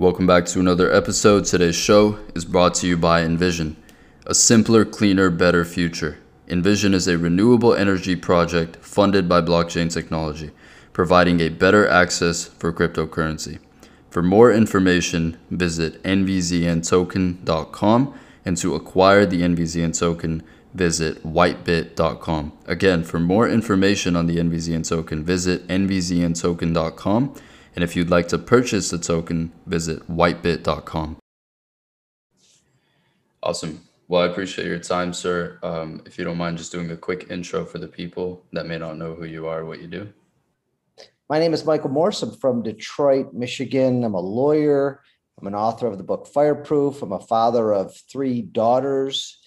Welcome back to another episode. Today's show is brought to you by Envision, a simpler, cleaner, better future. Envision is a renewable energy project funded by blockchain technology, providing a better access for cryptocurrency. For more information, visit nvzntoken.com and to acquire the NVZN token, visit whitebit.com. Again, for more information on the NVZN token, visit nvzntoken.com. And if you'd like to purchase the token, visit whitebit.com. Awesome. Well, I appreciate your time, sir. Um, if you don't mind just doing a quick intro for the people that may not know who you are, what you do. My name is Michael Morse. I'm from Detroit, Michigan. I'm a lawyer. I'm an author of the book Fireproof. I'm a father of three daughters.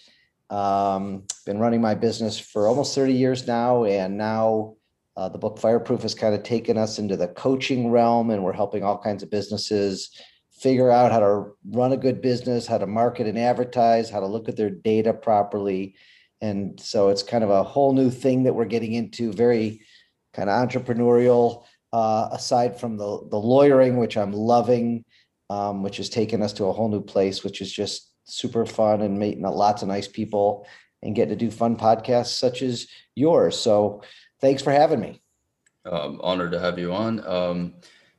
Um, been running my business for almost 30 years now, and now uh, the book Fireproof has kind of taken us into the coaching realm, and we're helping all kinds of businesses figure out how to run a good business, how to market and advertise, how to look at their data properly. And so it's kind of a whole new thing that we're getting into, very kind of entrepreneurial, uh, aside from the, the lawyering, which I'm loving, um, which has taken us to a whole new place, which is just super fun and meeting lots of nice people and getting to do fun podcasts such as yours. So thanks for having me. Um, honored to have you on. Um,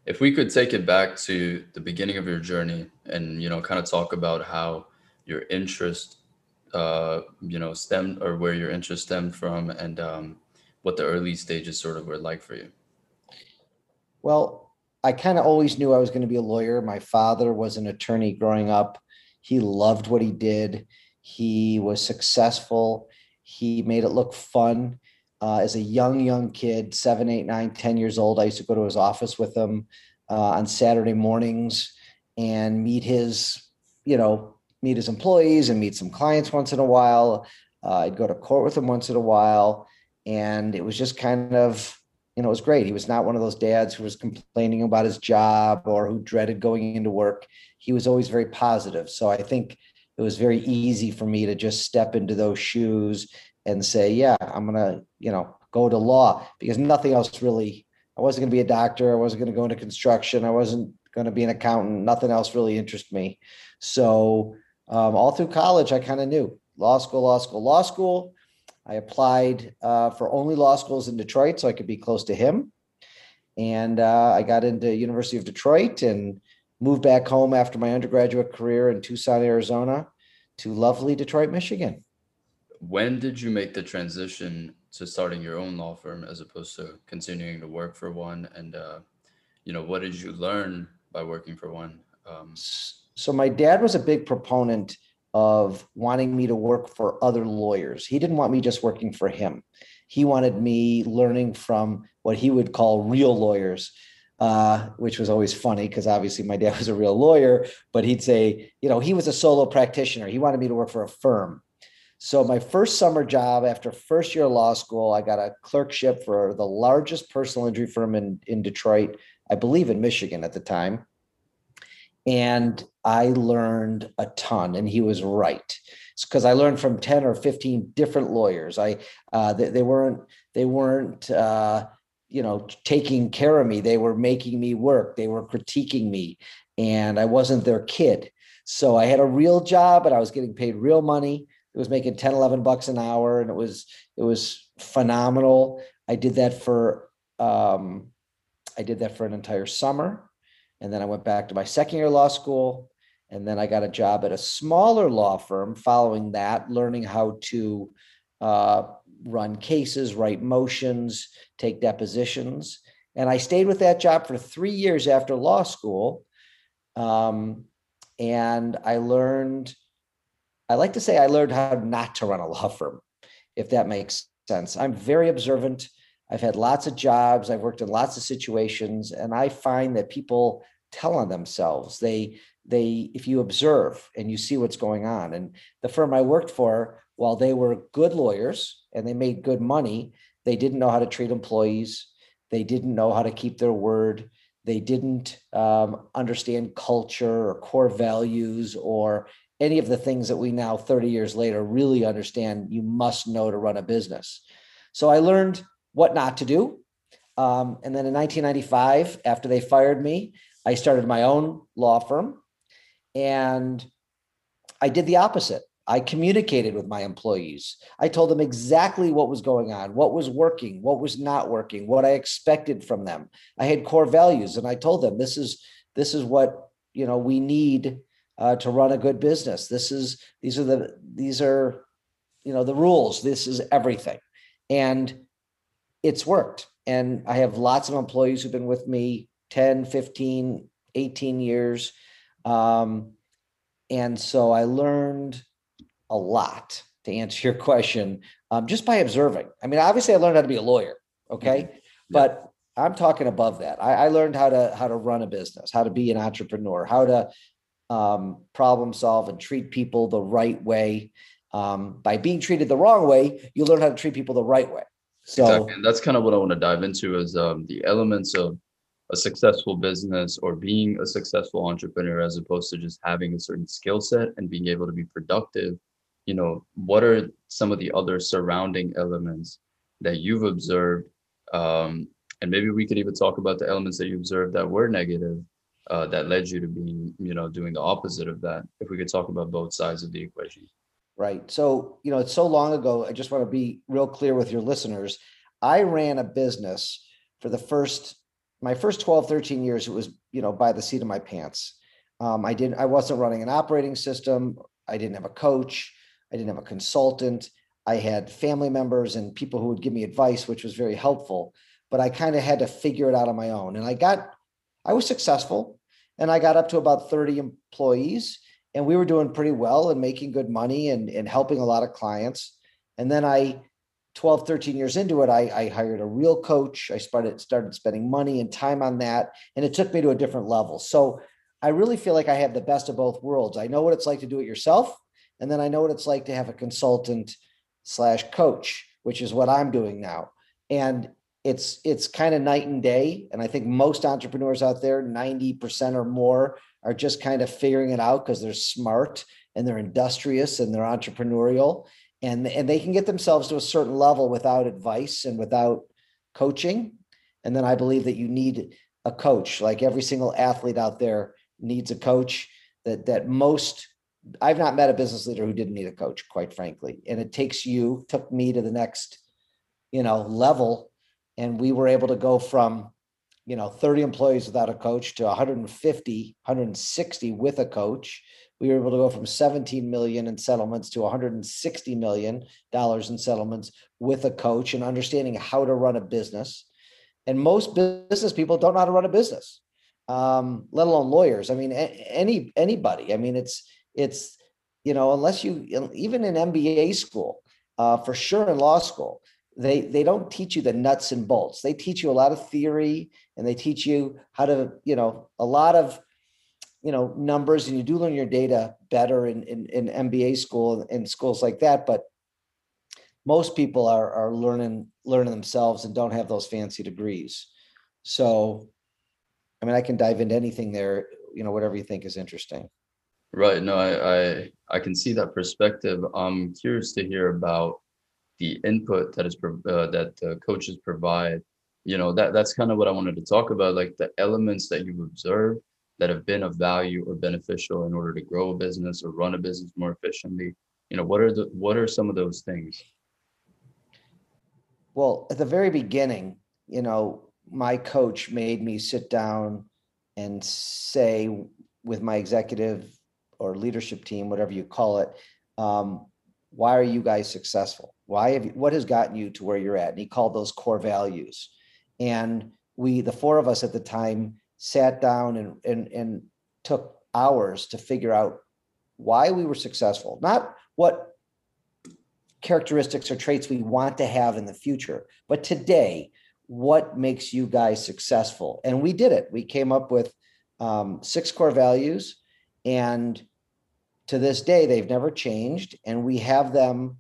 if we could take it back to the beginning of your journey and you know kind of talk about how your interest uh, you know stemmed or where your interest stemmed from and um, what the early stages sort of were like for you. Well, I kind of always knew I was going to be a lawyer. My father was an attorney growing up. He loved what he did. He was successful. He made it look fun. Uh, as a young, young kid, seven, eight, nine, ten years old, I used to go to his office with him uh, on Saturday mornings and meet his, you know, meet his employees and meet some clients once in a while. Uh, I'd go to court with him once in a while. And it was just kind of you know, it was great. He was not one of those dads who was complaining about his job or who dreaded going into work. He was always very positive. So I think it was very easy for me to just step into those shoes and say, yeah, I'm to, you know, go to law because nothing else really, I wasn't to be a doctor. I wasn't to go into construction. I wasn't to be an accountant. Nothing else really interested me. So um, all through college, I kind of knew law school, law school, law school. I applied uh, for only law schools in Detroit so I could be close to him. And uh, I got into University of Detroit and moved back home after my undergraduate career in Tucson, Arizona to lovely Detroit, Michigan. When did you make the transition to starting your own law firm as opposed to continuing to work for one? And, uh, you know, what did you learn by working for one? Um, so my dad was a big proponent of wanting me to work for other lawyers. He didn't want me just working for him. He wanted me learning from what he would call real lawyers, uh, which was always funny because obviously my dad was a real lawyer, but he'd say, you know, he was a solo practitioner. He wanted me to work for a firm. So my first summer job after first year of law school, I got a clerkship for the largest personal injury firm in, in Detroit, I believe in Michigan at the time and I learned a ton, and he was right. because I learned from ten or fifteen different lawyers. I uh, they, they, weren't they weren't uh, you know taking care of me. They were making me work. They were critiquing me, and I wasn't their kid. So I had a real job, and I was getting paid real money. It was making 10, 11 bucks an hour, and it was it was phenomenal. I did that for um, I did that for an entire summer and then I went back to my second year law school. And then I got a job at a smaller law firm following that, learning how to uh, run cases, write motions, take depositions. And I stayed with that job for three years after law school. Um, and I learned, I like to say, I learned how not to run a law firm, if that makes sense. I'm very observant. I've had lots of jobs, I've worked in lots of situations, and I find that people tell on themselves. They they if you observe and you see what's going on. And the firm I worked for, while they were good lawyers and they made good money, they didn't know how to treat employees. They didn't know how to keep their word. They didn't um, understand culture or core values or any of the things that we now 30 years later really understand you must know to run a business. So I learned what not to do. Um, and then in 1995, after they fired me, I started my own law firm and I did the opposite. I communicated with my employees. I told them exactly what was going on, what was working, what was not working, what I expected from them. I had core values and I told them this is this is what, you know, we need uh, to run a good business. This is these are the these are you know the rules. This is everything. And it's worked. And I have lots of employees who've been with me 10, 15, 18 years. Um, and so I learned a lot to answer your question um, just by observing. I mean, obviously, I learned how to be a lawyer. Okay. Mm-hmm. But I'm talking above that. I, I, learned how to how to run a business, how to be an entrepreneur, how to um, problem solve and treat people the right way. Um, by being treated the wrong way, you learn how to treat people the right way. So exactly. and that's kind of what I want to dive into is um, the elements of a successful business or being a successful entrepreneur as opposed to just having a certain skill set and being able to be productive you know what are some of the other surrounding elements that you've observed um, and maybe we could even talk about the elements that you observed that were negative uh, that led you to being you know doing the opposite of that if we could talk about both sides of the equation right so you know it's so long ago i just want to be real clear with your listeners i ran a business for the first my first 12 13 years it was you know by the seat of my pants um, i didn't i wasn't running an operating system i didn't have a coach I didn't have a consultant. I had family members and people who would give me advice, which was very helpful. But I kind of had to figure it out on my own. And I got, I was successful and I got up to about 30 employees and we were doing pretty well and making good money and, and helping a lot of clients. And then I, 12, 13 years into it, I, I hired a real coach. I started, started spending money and time on that. And it took me to a different level. So I really feel like I have the best of both worlds. I know what it's like to do it yourself and then I know what it's like to have a consultant slash coach, which is what I'm doing now. And it's it's kind of night and day. And I think most entrepreneurs out there, 90% or more, are just kind of figuring it out because they're smart and they're industrious and they're entrepreneurial. And, and they can get themselves to a certain level without advice and without coaching. And then I believe that you need a coach, like every single athlete out there needs a coach that that most I've not met a business leader who didn't need a coach, quite frankly. And it takes you, took me to the next, you know, level. And we were able to go from, you know, 30 employees without a coach to 150, 160 with a coach. We were able to go from 17 million in settlements to 160 million dollars in settlements with a coach and understanding how to run a business. And most business people don't know how to run a business, um, let alone lawyers. I mean, any anybody. I mean, it's it's you know unless you even in mba school uh, for sure in law school they they don't teach you the nuts and bolts they teach you a lot of theory and they teach you how to you know a lot of you know numbers and you do learn your data better in in, in mba school and schools like that but most people are are learning learning themselves and don't have those fancy degrees so i mean i can dive into anything there you know whatever you think is interesting Right. No, I, I I can see that perspective. I'm curious to hear about the input that is uh, that coaches provide. You know, that that's kind of what I wanted to talk about, like the elements that you've observed that have been of value or beneficial in order to grow a business or run a business more efficiently. You know, what are the what are some of those things? Well, at the very beginning, you know, my coach made me sit down and say with my executive or leadership team, whatever you call it, um, why are you guys successful? Why have you, what has gotten you to where you're at? And he called those core values. And we, the four of us at the time, sat down and and and took hours to figure out why we were successful, not what characteristics or traits we want to have in the future, but today, what makes you guys successful? And we did it. We came up with um, six core values and to this day, they've never changed. And we have them,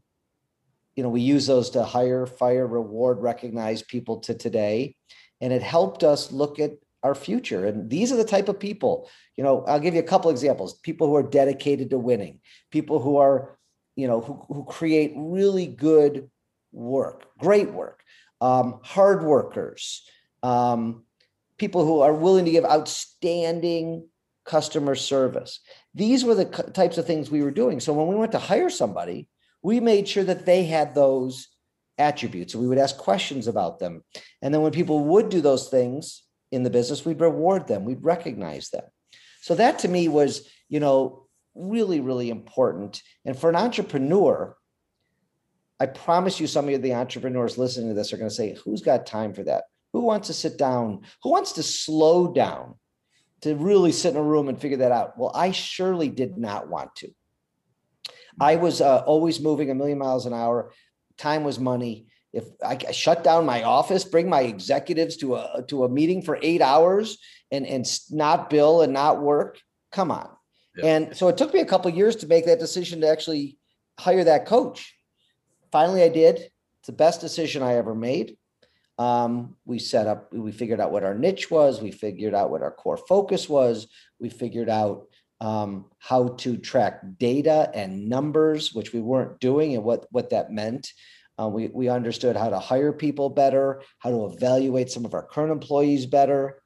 you know, we use those to hire, fire, reward, recognize people to today. And it helped us look at our future. And these are the type of people, you know, I'll give you a couple examples people who are dedicated to winning, people who are, you know, who, who create really good work, great work, um, hard workers, um, people who are willing to give outstanding customer service. These were the types of things we were doing. So when we went to hire somebody, we made sure that they had those attributes. We would ask questions about them. And then when people would do those things in the business, we'd reward them, we'd recognize them. So that to me was, you know, really, really important. And for an entrepreneur, I promise you, some of the entrepreneurs listening to this are going to say, Who's got time for that? Who wants to sit down? Who wants to slow down to really sit in a room and figure that out? Well, I surely did not want to. I was uh, always moving a million miles an hour. Time was money. If I shut down my office, bring my executives to a to a meeting for eight hours and and not bill and not work, come on. Yeah. And so it took me a couple years to make that decision to actually hire that coach. Finally, I did. It's the best decision I ever made. Um, we set up, we figured out what our niche was, we figured out what our core focus was, we figured out um, how to track data and numbers, which we weren't doing, and what what that meant. Uh, we we understood how to hire people better, how to evaluate some of our current employees better.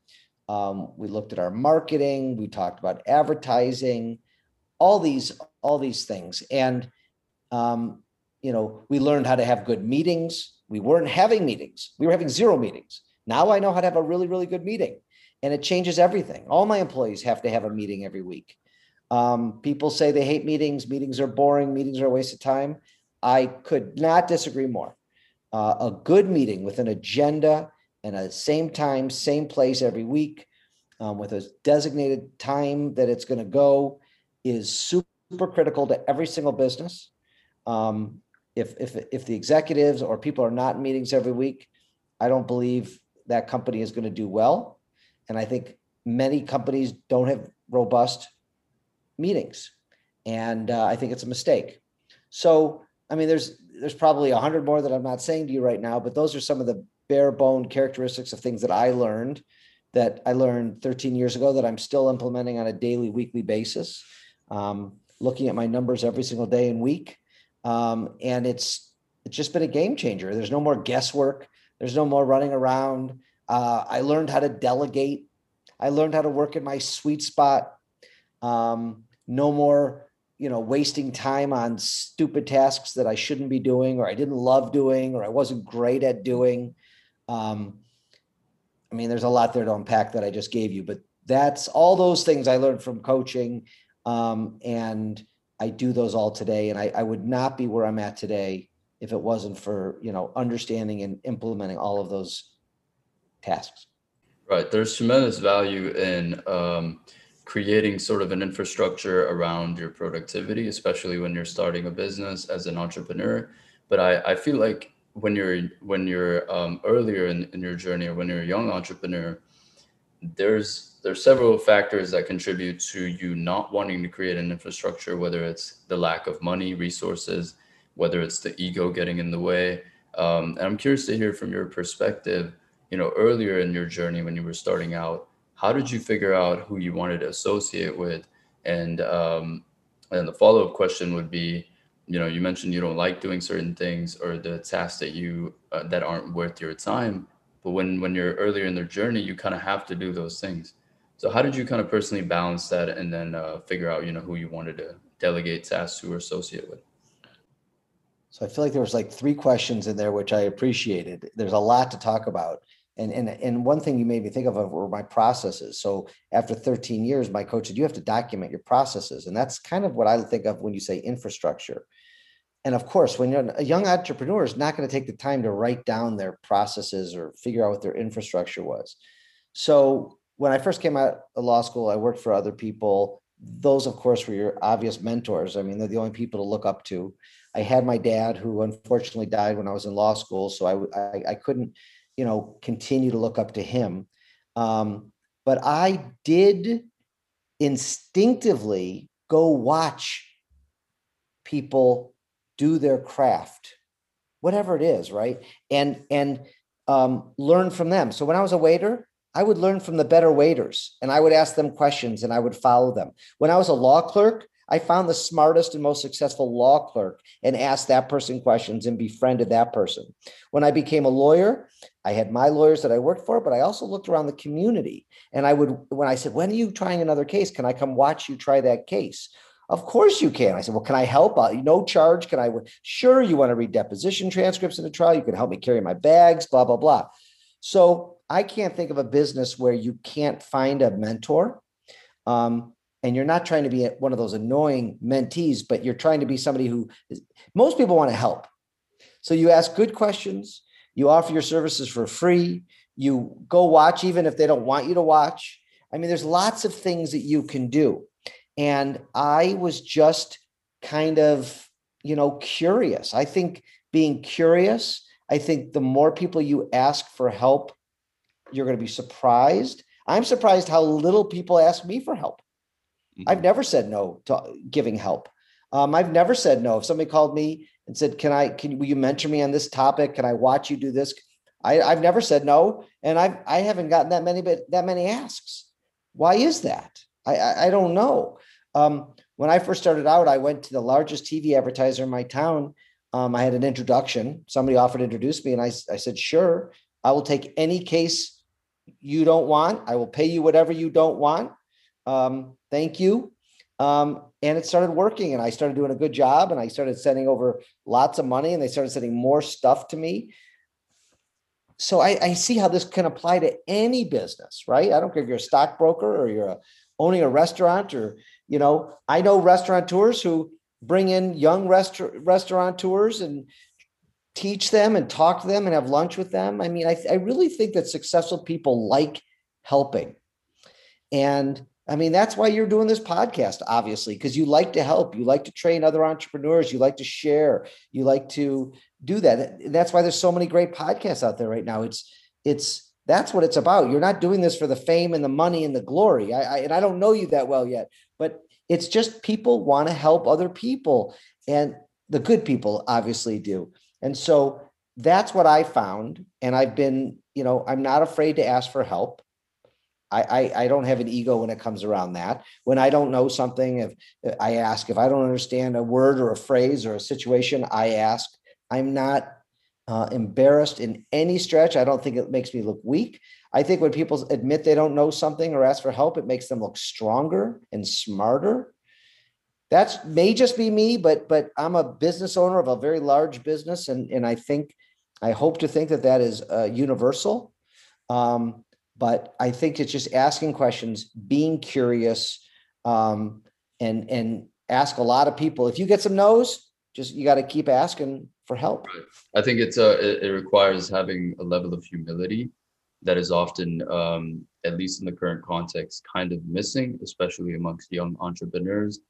Um, we looked at our marketing. We talked about advertising, all these all these things, and um, you know we learned how to have good meetings we weren't having meetings. We were having zero meetings. Now I know how to have a really, really good meeting. And it changes everything. All my employees have to have a meeting every week. Um, people say they hate meetings. Meetings are boring. Meetings are a waste of time. I could not disagree more. Uh, a good meeting with an agenda and a same time, same place every week um, with a designated time that it's going to go is super critical to every single business. Um, if if if the executives or people are not in meetings every week, I don't believe that company is going to do well. And I think many companies don't have robust meetings, and uh, I think it's a mistake. So I mean, there's there's probably a hundred more that I'm not saying to you right now, but those are some of the bare bone characteristics of things that I learned that I learned 13 years ago that I'm still implementing on a daily, weekly basis. Um, looking at my numbers every single day and week um, and it's it's just been a game changer. There's no more guesswork. There's no more running around. Uh, I learned how to delegate. I learned how to work in my sweet spot. Um, no more, you know, wasting time on stupid tasks that I shouldn't be doing, or I didn't love doing, or I wasn't great at doing. Um, I mean, there's a lot there to unpack that I just gave you, but that's all those things I learned from coaching. Um, and I do those all today, and I, I would not be where I'm at today if it wasn't for you know understanding and implementing all of those tasks. Right. There's tremendous value in um, creating sort of an infrastructure around your productivity, especially when you're starting a business as an entrepreneur. But I, I feel like when you're when you're um, earlier in, in your journey or when you're a young entrepreneur, there's there's several factors that contribute to you not wanting to create an infrastructure, whether it's the lack of money, resources, whether it's the ego getting in the way. Um, and I'm curious to hear from your perspective, you know, earlier in your journey when you were starting out, how did you figure out who you wanted to associate with? And um, and the follow-up question would be, you know, you mentioned you don't like doing certain things or the tasks that you uh, that aren't worth your time. But when when you're earlier in their journey, you kind of have to do those things. So how did you kind of personally balance that and then uh, figure out, you know, who you wanted to delegate tasks to or associate with? So I feel like there was like three questions in there, which I appreciated. There's a lot to talk about. And, and, and one thing you made me think of were my processes. So after 13 years, my coach said, you have to document your processes. And that's kind of what I think of when you say infrastructure. And of course, when you're a young entrepreneur is not going to take the time to write down their processes or figure out what their infrastructure was. So when I first came out of law school, I worked for other people. Those, of course, were your obvious mentors. I mean, they're the only people to look up to. I had my dad, who unfortunately died when I was in law school, so I I, I couldn't, you know, continue to look up to him. Um, but I did instinctively go watch people do their craft, whatever it is, right? And and um, learn from them. So when I was a waiter, I would learn from the better waiters and I would ask them questions and I would follow them. When I was a law clerk, I found the smartest and most successful law clerk and asked that person questions and befriended that person. When I became a lawyer, I had my lawyers that I worked for, but I also looked around the community. And I would, when I said, when are you trying another case? Can I come watch you try that case? Of course you can. I said, well, can I help? Uh, no charge. Can I? Sure. You want to read deposition transcripts in a trial? You can help me carry my bags, blah, blah, blah. So I can't think of a business where you can't find a mentor. Um, and you're not trying to be one of those annoying mentees, but you're trying to be somebody who is, most people want to help. So you ask good questions, you offer your services for free, you go watch even if they don't want you to watch. I mean, there's lots of things that you can do. And I was just kind of, you know, curious. I think being curious, I think the more people you ask for help, you're going to be surprised. I'm surprised how little people ask me for help. Mm-hmm. I've never said no to giving help. Um, I've never said no. If somebody called me and said, "Can I? Can will you mentor me on this topic? Can I watch you do this?" I, I've never said no, and I've I haven't gotten that many but that many asks. Why is that? I I, I don't know. Um, when I first started out, I went to the largest TV advertiser in my town. Um, I had an introduction. Somebody offered to introduce me, and I I said, "Sure, I will take any case you don't want. I will pay you whatever you don't want." Um, thank you. Um, and it started working and I started doing a good job and I started sending over lots of money and they started sending more stuff to me. So I, I see how this can apply to any business, right? I don't care if you're a stockbroker or you're a, owning a restaurant or, you know, I know restaurateurs who bring in young restaur- restaurateurs and teach them and talk to them and have lunch with them. I mean, I, I really think that successful people like helping. And I mean, that's why you're doing this podcast, obviously, because you like to help, you like to train other entrepreneurs, you like to share, you like to do that. That's why there's so many great podcasts out there right now. It's it's that's what it's about. You're not doing this for the fame and the money and the glory. I, I and I don't know you that well yet, but it's just people want to help other people, and the good people obviously do. And so that's what I found, and I've been, you know, I'm not afraid to ask for help. I, I, I don't have an ego when it comes around that. When I don't know something, if I ask, if I don't understand a word or a phrase or a situation, I ask. I'm not uh, embarrassed in any stretch. I don't think it makes me look weak. I think when people admit they don't know something or ask for help, it makes them look stronger and smarter. That's may just be me, but but I'm a business owner of a very large business, and and I think I hope to think that that is uh, universal. Um, but I think it's just asking questions, being curious, um, and and ask a lot of people. If you get some no's, just you got to keep asking for help. Right. I think it's a it, it, requires having a level of humility that is often, um, at least in the current context, kind of missing, especially amongst young entrepreneurs.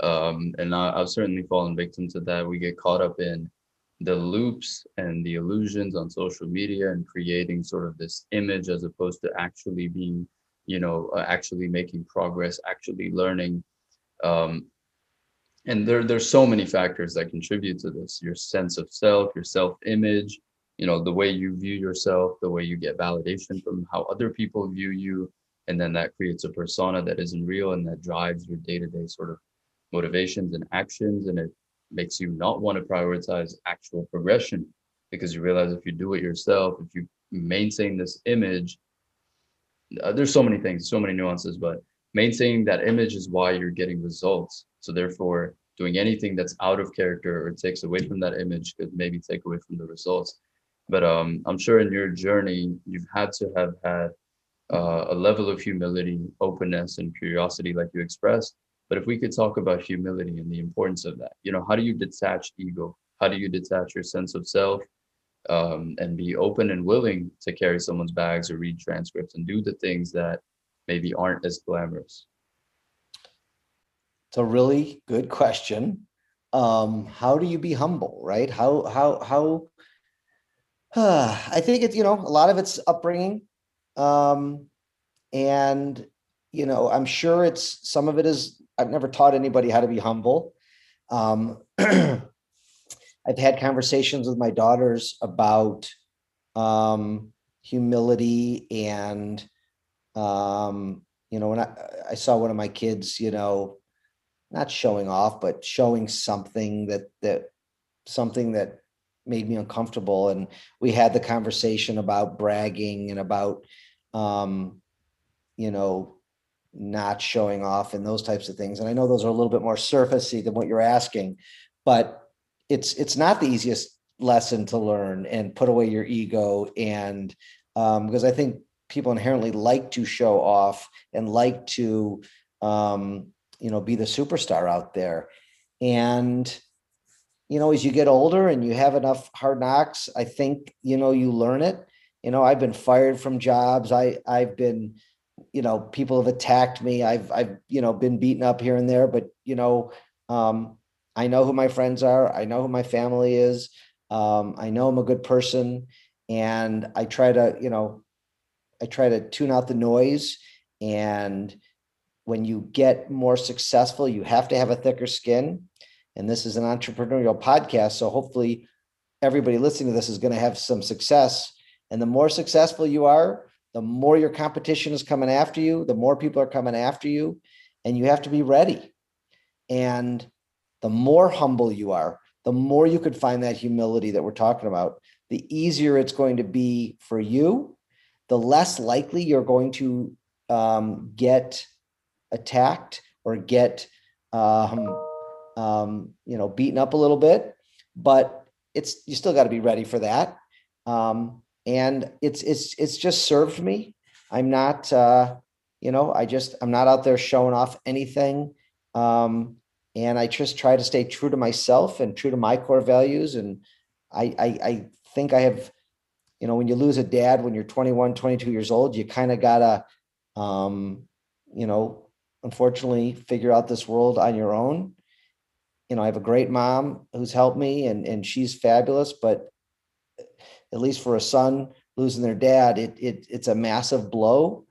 Um, and I, I've certainly fallen victim to that. We get caught up in the loops and the illusions on social media and creating sort of this image as opposed to actually being you know uh, actually making progress actually learning. Um, and there there's so many factors that contribute to this. Your sense of self your self image you know the way you view yourself the way you get validation from how other people view you. And then that creates a persona that isn't real and that drives your day-to-day sort of motivations and actions. And it makes you not want to prioritize actual progression because you realize if you do it yourself, if you maintain this image, uh, there's so many things, so many nuances, but maintaining that image is why you're getting results. So therefore, doing anything that's out of character or takes away from that image could maybe take away from the results. But um, I'm sure in your journey, you've had to have had uh, a level of humility, openness, and curiosity, like you expressed, but if we could talk about humility and the importance of that, you know, how do you detach ego? How do you detach your sense of self um, and be open and willing to carry someone's bags or read transcripts and do the things that maybe aren't as glamorous? It's a really good question. Um, how do you be humble, right? How, how, how, uh, I think it's, you know, a lot of it's upbringing. Um, and, you know, I'm sure it's, some of it is I've never taught anybody how to be humble. Um, I've had conversations with my daughters about um, humility and um, you know when I, I saw one of my kids you know not showing off but showing something that that something that made me uncomfortable. And we had the conversation about bragging and about, um, you know, not showing off and those types of things. And I know those are a little bit more surfacey than what you're asking, but it's it's not the easiest lesson to learn and put away your ego. And um, because I think people inherently like to show off and like to um, you know be the superstar out there. And you know as you get older and you have enough hard knocks i think you know you learn it. You know i've been fired from jobs. I i've been you know people have attacked me. I've i've you know been beaten up here and there but you know um i know who my friends are. I know who my family is. Um i know i'm a good person. And i try to you know i try to tune out the noise. And when you get more successful you have to have a thicker skin. And this is an entrepreneurial podcast so hopefully everybody listening to this is going to have some success. And the more successful you are the more your competition is coming after you, the more people are coming after you, and you have to be ready. And the more humble you are, the more you could find that humility that we're talking about, the easier it's going to be for you, the less likely you're going to um, get attacked or get um, um, you know beaten up a little bit. But it's you still got to be ready for that. Um, and it's it's it's just served me. I'm not uh, you know, I just I'm not out there showing off anything. Um, and I just try to stay true to myself and true to my core values. And I I, I think I have, you know, when you lose a dad when you're 21, 22 years old, you kind of gotta um, you know, unfortunately figure out this world on your own. You know, I have a great mom who's helped me and and she's fabulous, but at least for a son losing their dad, it, it it's a massive blow.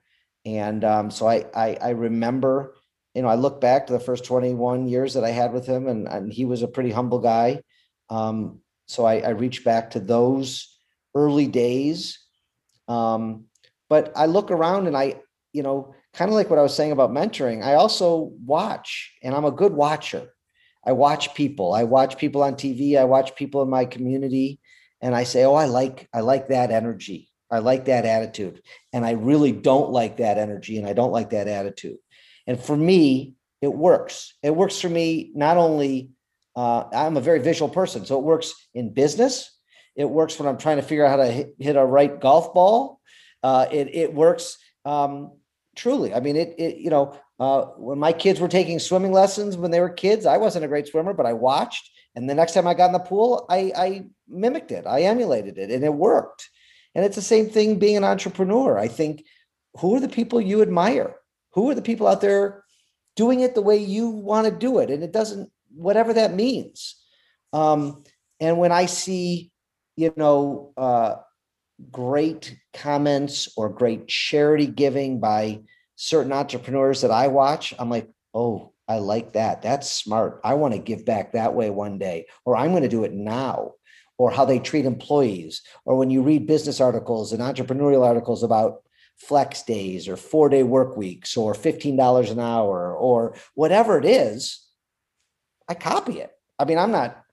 And um, so I, I, I remember, you know, I look back to the first 21 years that I had with him, and, and he was a pretty humble guy. Um, so I, I reach back to those early days. Um, but I look around and I, you know, kind of like what I was saying about mentoring, I also watch, and I'm a good watcher. I watch people. I watch people on TV. I watch people in my community and I say, "Oh, I like I like that energy. I like that attitude." And I really don't like that energy and I don't like that attitude. And for me, it works. It works for me not only uh, I'm a very visual person, so it works in business. It works when I'm trying to figure out how to hit, a right golf ball. Uh, it it works um, truly. I mean, it it you know uh, when my kids were taking swimming lessons when they were kids, I wasn't a great swimmer, but I watched. And the next time I got in the pool, I, I mimicked it, I emulated it, and it worked. And it's the same thing being an entrepreneur. I think who are the people you admire? Who are the people out there doing it the way you want to do it? And it doesn't, whatever that means. Um, and when I see, you know, uh, great comments or great charity giving by certain entrepreneurs that I watch, I'm like, oh, I like that. That's smart. I want to give back that way one day, or I'm going to do it now, or how they treat employees, or when you read business articles and entrepreneurial articles about flex days or four day work weeks or $15 an hour or whatever it is, I copy it. I mean, I'm not,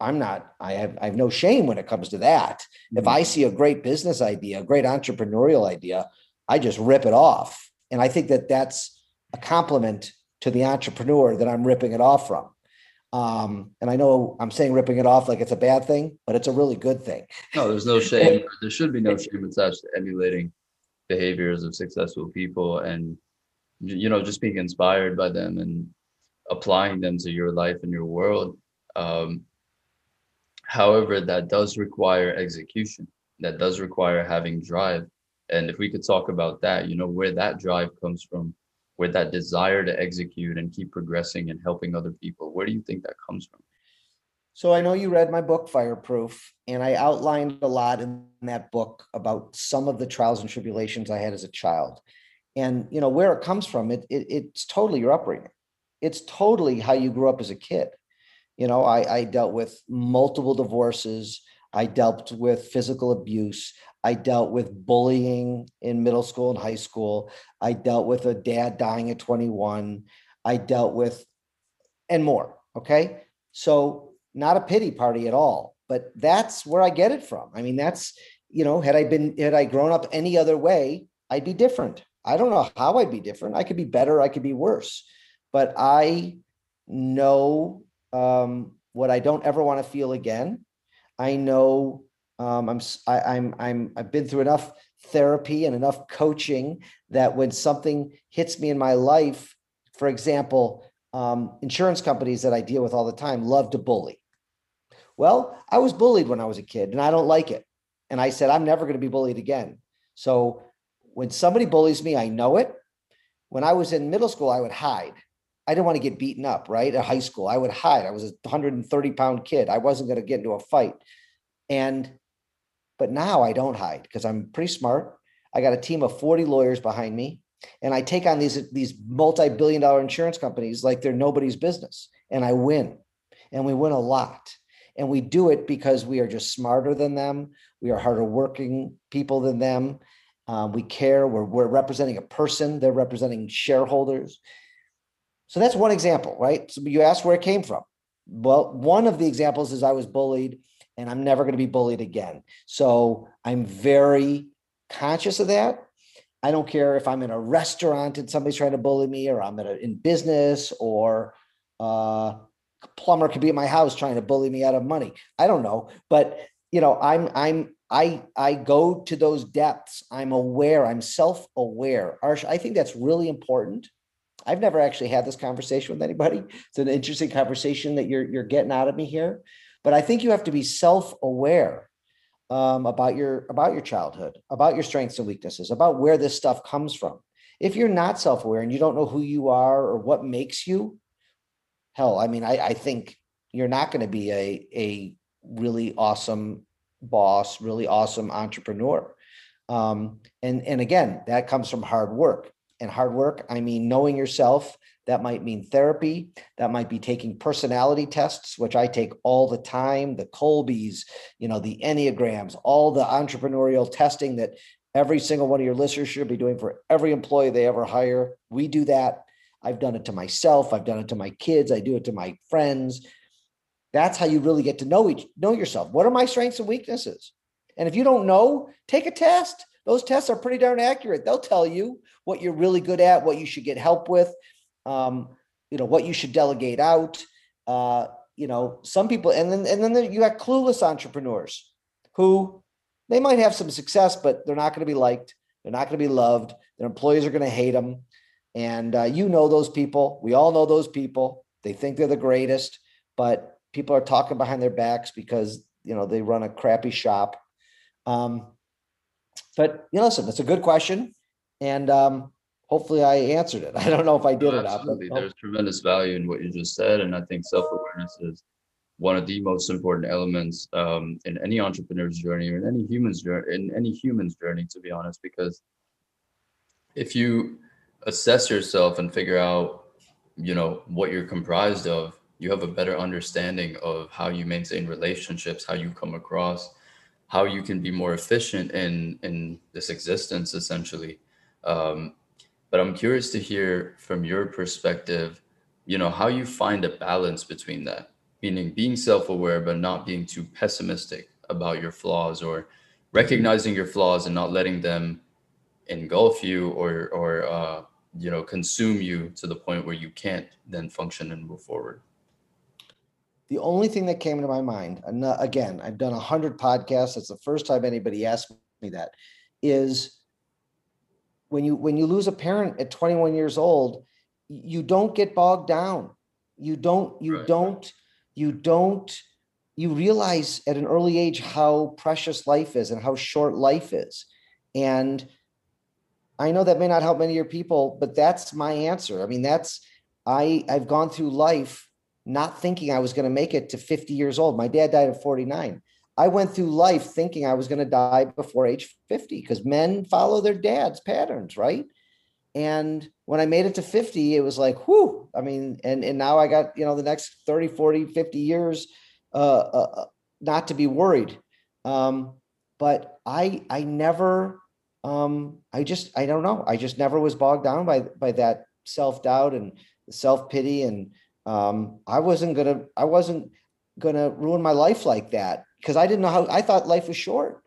I'm not, I have, I have no shame when it comes to that. Mm-hmm. If I see a great business idea, a great entrepreneurial idea, I just rip it off. And I think that that's a compliment to the entrepreneur that I'm ripping it off from. Um, and I know I'm saying ripping it off like it's a bad thing, but it's a really good thing. No, there's no shame. there should be no shame attached to emulating behaviors of successful people and you know just being inspired by them and applying them to your life and your world. Um, however, that does require execution. That does require having drive. And if we could talk about that, you know, where that drive comes from where that desire to execute and keep progressing and helping other people? Where do you think that comes from? So i know you read my book fireproof and i outlined a lot in that book about some of the trials and tribulations i had as a child. And you know where it comes from it, it it's totally your upbringing. It's totally how you grew up as a kid. You know i i dealt with multiple divorces. I dealt with physical abuse I dealt with bullying in middle school and high school. I dealt with a dad dying at 21. I dealt with, and more. Okay. So, not a pity party at all, but that's where I get it from. I mean, that's, you know, had I been, had I grown up any other way, I'd be different. I don't know how I'd be different. I could be better, I could be worse, but I know um, what I don't ever want to feel again. I know um, I'm, I'm, I'm, I've been through enough therapy and enough coaching that when something hits me in my life, for example, um, insurance companies that I deal with all the time love to bully. Well, I was bullied when I was a kid and I don't like it. And I said, I'm never going to be bullied again. So when somebody bullies me, I know it. When I was in middle school, I would hide. I didn't want to get beaten up, right? At high school, I would hide. I was a 130 pound kid. I wasn't going to get into a fight. And, but now I don't hide because I'm pretty smart. I got a team of 40 lawyers behind me and I take on these, these multi-billion dollar insurance companies like they're nobody's business and I win and we win a lot. And we do it because we are just smarter than them. We are harder working people than them. Um, we care. We're, we're representing a person. They're representing shareholders. So that's one example, right? So you asked where it came from. Well, one of the examples is I was bullied and I'm never going to be bullied again. So I'm very conscious of that. I don't care if I'm in a restaurant and somebody's trying to bully me, or I'm in, a, in business, or uh, plumber could be at my house trying to bully me out of money. I don't know, but you know, I'm I'm I I go to those depths. I'm aware. I'm self-aware. Arsh, I think that's really important. I've never actually had this conversation with anybody. It's an interesting conversation that you're you're getting out of me here, but I think you have to be self-aware um, about your about your childhood, about your strengths and weaknesses, about where this stuff comes from. If you're not self-aware and you don't know who you are or what makes you, hell, I mean, I, I think you're not going to be a a really awesome boss, really awesome entrepreneur. Um, and and again, that comes from hard work. And hard work, I mean, knowing yourself. That might mean therapy. That might be taking personality tests, which I take all the time. The Kolbes, you know, the Enneagrams, all the entrepreneurial testing that every single one of your listeners should be doing for every employee they ever hire. We do that. I've done it to myself. I've done it to my kids. I do it to my friends. That's how you really get to know each know yourself. What are my strengths and weaknesses? And if you don't know, take a test. Those tests are pretty darn accurate. They'll tell you what you're really good at, what you should get help with, um, you know, what you should delegate out. Uh, you know, some people, and then and then you got clueless entrepreneurs who they might have some success, but they're not going to be liked. They're not going to be loved. Their employees are going to hate them. And uh, you know those people. We all know those people. They think they're the greatest, but people are talking behind their backs because you know they run a crappy shop. Um, but you know, listen, it's a good question, and um, hopefully I answered it. I don't know if I did No, not. absolutely. But, There's tremendous value in what you just said, and I think self-awareness is one of the most important elements um, in any entrepreneur's journey or in any human's journey, in any human's journey, to be honest, because if you assess yourself and figure out, you know, what you're comprised of, you have a better understanding of how you maintain relationships, how you come across, how you can be more efficient in in this existence, essentially. Um, but I'm curious to hear from your perspective, you know, how you find a balance between that, meaning being self-aware but not being too pessimistic about your flaws or recognizing your flaws and not letting them engulf you or or uh, you know consume you to the point where you can't then function and move forward. the only thing that came to my mind, and again, I've done a hundred podcasts. It's the first time anybody asked me that. Is when you when you lose a parent at 21 years old, you don't get bogged down. You don't. You Right. don't. You don't. You realize at an early age how precious life is and how short life is, and I know that may not help many of your people, but that's my answer. I mean, that's I I've gone through life not thinking I was going to make it to 50 years old. My dad died at 49. I went through life thinking I was going to die before age 50 because men follow their dad's patterns, right? And when I made it to 50, it was like, whoo. I mean, and and now I got, you know, the next 30, 40, 50 years uh, uh uh, not to be worried. Um, but I I never um I just I don't know. I just never was bogged down by by that self-doubt and self-pity and um I wasn't gonna I wasn't gonna ruin my life like that because I didn't know how I thought life was short.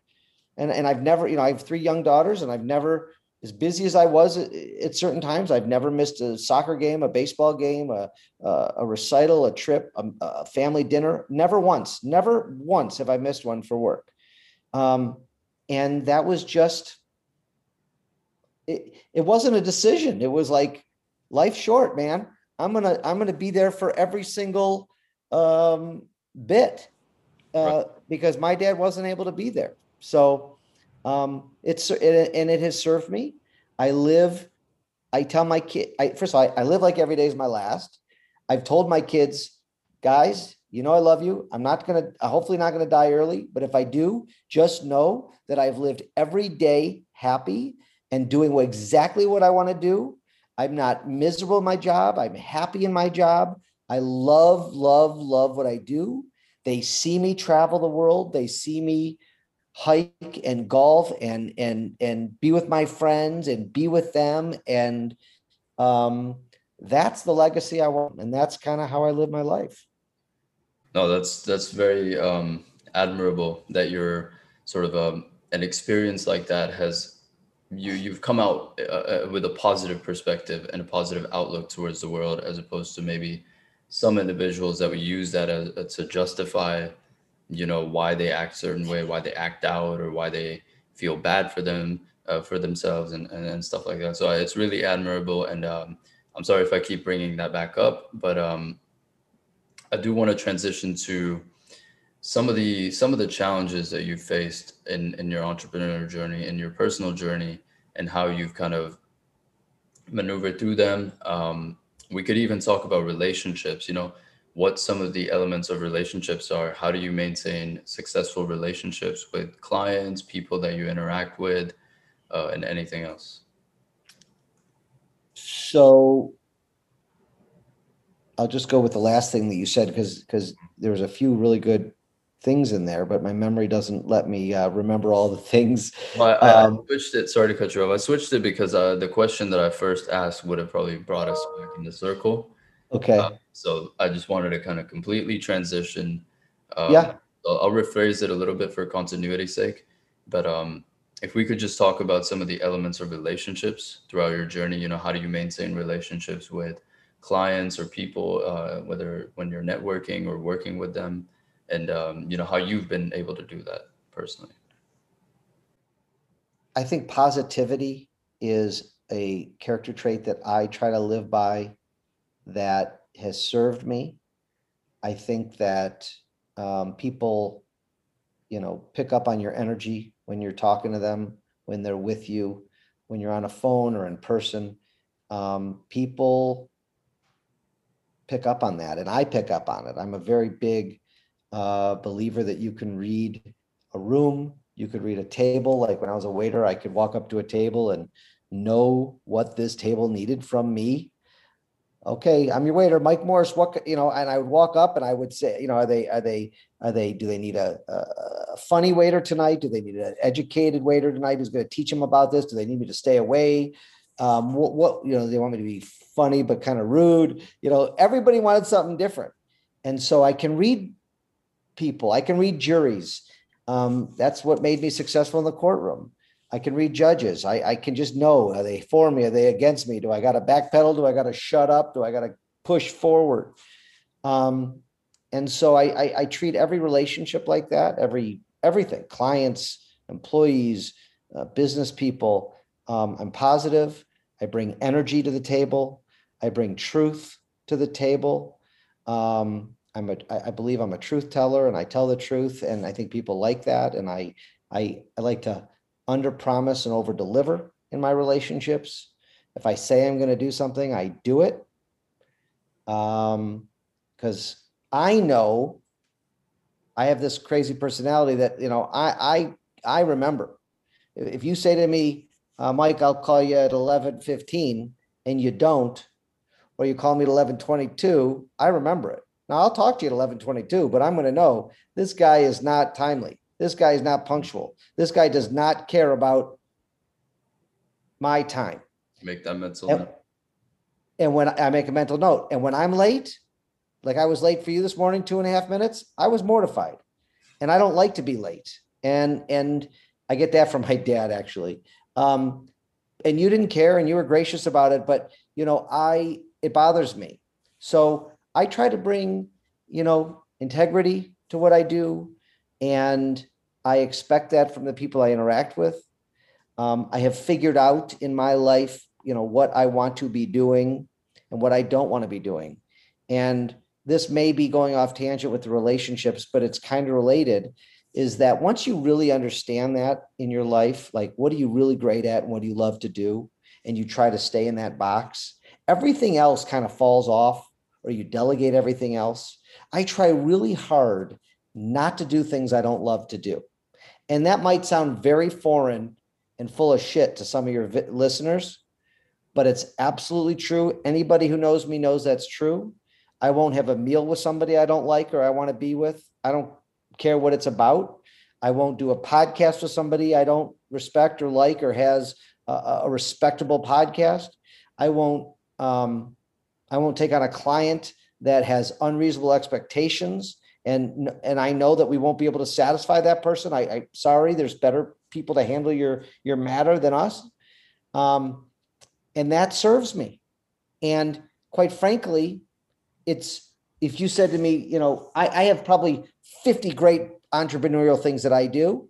And and I've never, you know, I have three young daughters and I've never as busy as I was at, certain times, I've never missed a soccer game, a baseball game, a, a, a recital, a trip, a, a, family dinner. Never once, never once have I missed one for work. Um, and that was just, it, it wasn't a decision. It was like, life short, man. I'm gonna I'm gonna be there for every single um, bit uh, right. because my dad wasn't able to be there. So um, it's it, and it has served me. I live. I tell my kid. I, first of all, I, I live like every day is my last. I've told my kids, guys, you know I love you. I'm not gonna. Hopefully, not gonna die early. But if I do, just know that I've lived every day happy and doing exactly what I want to do. I'm not miserable in my job. I'm happy in my job. I love, love, love what I do. They see me travel the world. They see me hike and golf and and and be with my friends and be with them and um that's the legacy I want and that's kind of how I live my life. No, that's that's very um admirable that you're sort of um an experience like that has you you've come out uh, uh with a positive perspective and a positive outlook towards the world as opposed to maybe some individuals that would use that as, uh, to justify you know why they act certain way why they act out or why they feel bad for them uh, for themselves and, and, and stuff like that. So it's really admirable and um, i'm sorry if i keep bringing that back up but um, i do want to transition to some of the some of the challenges that you've faced in in your entrepreneurial journey in your personal journey and how you've kind of maneuvered through them. Um, we could even talk about relationships you know what some of the elements of relationships are. How do you maintain successful relationships with clients, people that you interact with, uh, and anything else? So I'll just go with the last thing that you said because because there was a few really good things in there, but my memory doesn't let me uh, remember all the things. Well, I, um, I, switched it. Sorry to cut you off. I switched it because uh, the question that I first asked would have probably brought us back in the circle. Okay. Uh, so I just wanted to kind of completely transition. Um, yeah. I'll, I'll, rephrase it a little bit for continuity's sake, but um, if we could just talk about some of the elements of relationships throughout your journey, you know, how do you maintain relationships with clients or people, uh, whether when you're networking or working with them, and um, you know how you've been able to do that personally. I think positivity is a character trait that I try to live by that has served me. I think that um, people, you know, pick up on your energy when you're talking to them, when they're with you, when you're on a phone or in person. Um, people pick up on that, and I pick up on it. I'm a very big uh, believer that you can read a room, you could read a table. Like when I was a waiter, I could walk up to a table and know what this table needed from me okay, I'm your waiter, Mike Morse. What you know? And I would walk up and I would say, you know, are they are they are they do they need a, a funny waiter tonight? Do they need an educated waiter tonight who's going to teach them about this? Do they need me to stay away? Um, what, what you know? They want me to be funny but kind of rude. You know, everybody wanted something different, and so I can read people. I can read juries. Um, that's what made me successful in the courtroom. I can read judges. I, I can just know are they for me? Are they against me? Do I got to backpedal? Do I got to shut up? Do I got to push forward? Um, and so I, I, I treat every relationship like that. Every everything, clients, employees, uh, business people. Um, I'm positive. I bring energy to the table. I bring truth to the table. Um, I'm a, I believe I'm a truth teller, and I tell the truth, and I think people like that. And I, I, I like to under promise and over deliver in my relationships. If I say I'm going to do something, I do it. Um, because I know I have this crazy personality that you know I I I remember. If you say to me, uh, Mike, I'll call you at eleven fifteen, and you don't, or you call me at eleven twenty two, I remember it. Now I'll talk to you at eleven twenty two, but I'm going to know this guy is not timely. This guy is not punctual. This guy does not care about my time. Make that mental and, and when I make a mental note, and when I'm late, like I was late for you this morning, two and a half minutes. I was mortified. And I don't like to be late. And and I get that from my dad actually. Um, and you didn't care and you were gracious about it, but you know, I it bothers me. So I try to bring, you know, integrity to what I do. And I expect that from the people I interact with. Um, I have figured out in my life, you know, what I want to be doing and what I don't want to be doing. And this may be going off tangent with the relationships, but it's kind of related. Is that once you really understand that in your life, like what are you really great at and what do you love to do? And you try to stay in that box, everything else kind of falls off or you delegate everything else. I try really hard not to do things I don't love to do. And that might sound very foreign and full of shit to some of your vi- listeners, but it's absolutely true. Anybody who knows me knows that's true. I won't have a meal with somebody I don't like or I want to be with. I don't care what it's about. I won't do a podcast with somebody I don't respect or like or has a, a respectable podcast. I won't um, I won't take on a client that has unreasonable expectations and and I know that we won't be able to satisfy that person. I, I sorry, there's better people to handle your your matter than us. Um, and that serves me. And quite frankly, it's if you said to me, you know, I, I have probably 50 great entrepreneurial things that I do.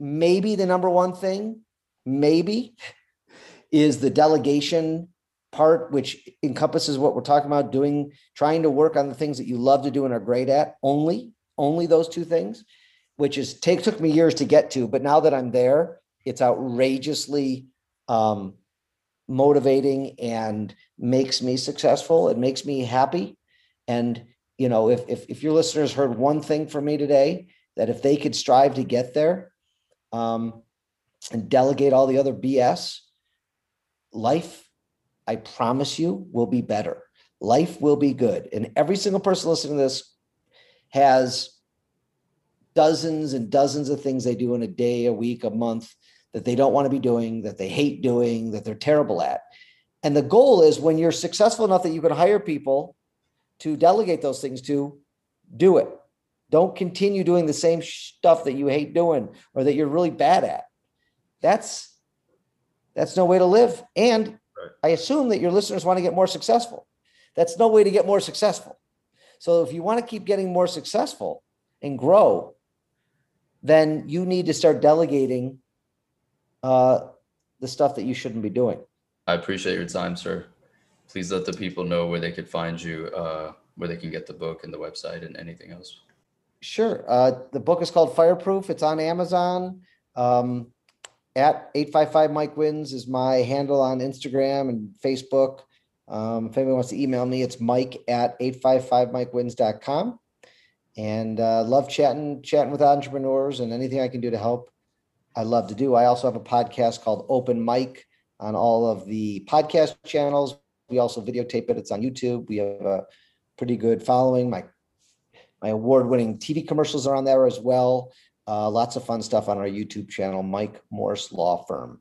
Maybe the number one thing, maybe, is the delegation part, which encompasses what we're talking about doing, trying to work on the things that you love to do and are great at, only, only those two things, which is take took me years to get to, but now that I'm there, it's outrageously um, motivating and makes me successful. It makes me happy. And you know, if if if your listeners heard one thing from me today, that if they could strive to get there, um, and delegate all the other BS, life, I promise you, will be better. Life will be good. And every single person listening to this has dozens and dozens of things they do in a day, a week, a month that they don't want to be doing, that they hate doing, that they're terrible at. And the goal is when you're successful enough that you can hire people to delegate those things to, do it. Don't continue doing the same stuff that you hate doing or that you're really bad at. That's that's no way to live. And right. I assume that your listeners want to get more successful. That's no way to get more successful. So if you want to keep getting more successful and grow, then you need to start delegating uh, the stuff that you shouldn't be doing. I appreciate your time, sir. Please let the people know where they could find you, uh, where they can get the book and the website and anything else. Sure. Uh, the book is called Fireproof. It's on Amazon. Um, at 855 Mike Wins is my handle on Instagram and Facebook. Um, if anyone wants to email me, it's mike at 855mikewins.com. And uh, love chatting, chatting with entrepreneurs and anything I can do to help. I love to do. I also have a podcast called Open Mic on all of the podcast channels. We also videotape it. It's on YouTube. We have a pretty good following. My my award-winning TV commercials are on there as well. Uh, lots of fun stuff on our YouTube channel, Mike Morse Law Firm.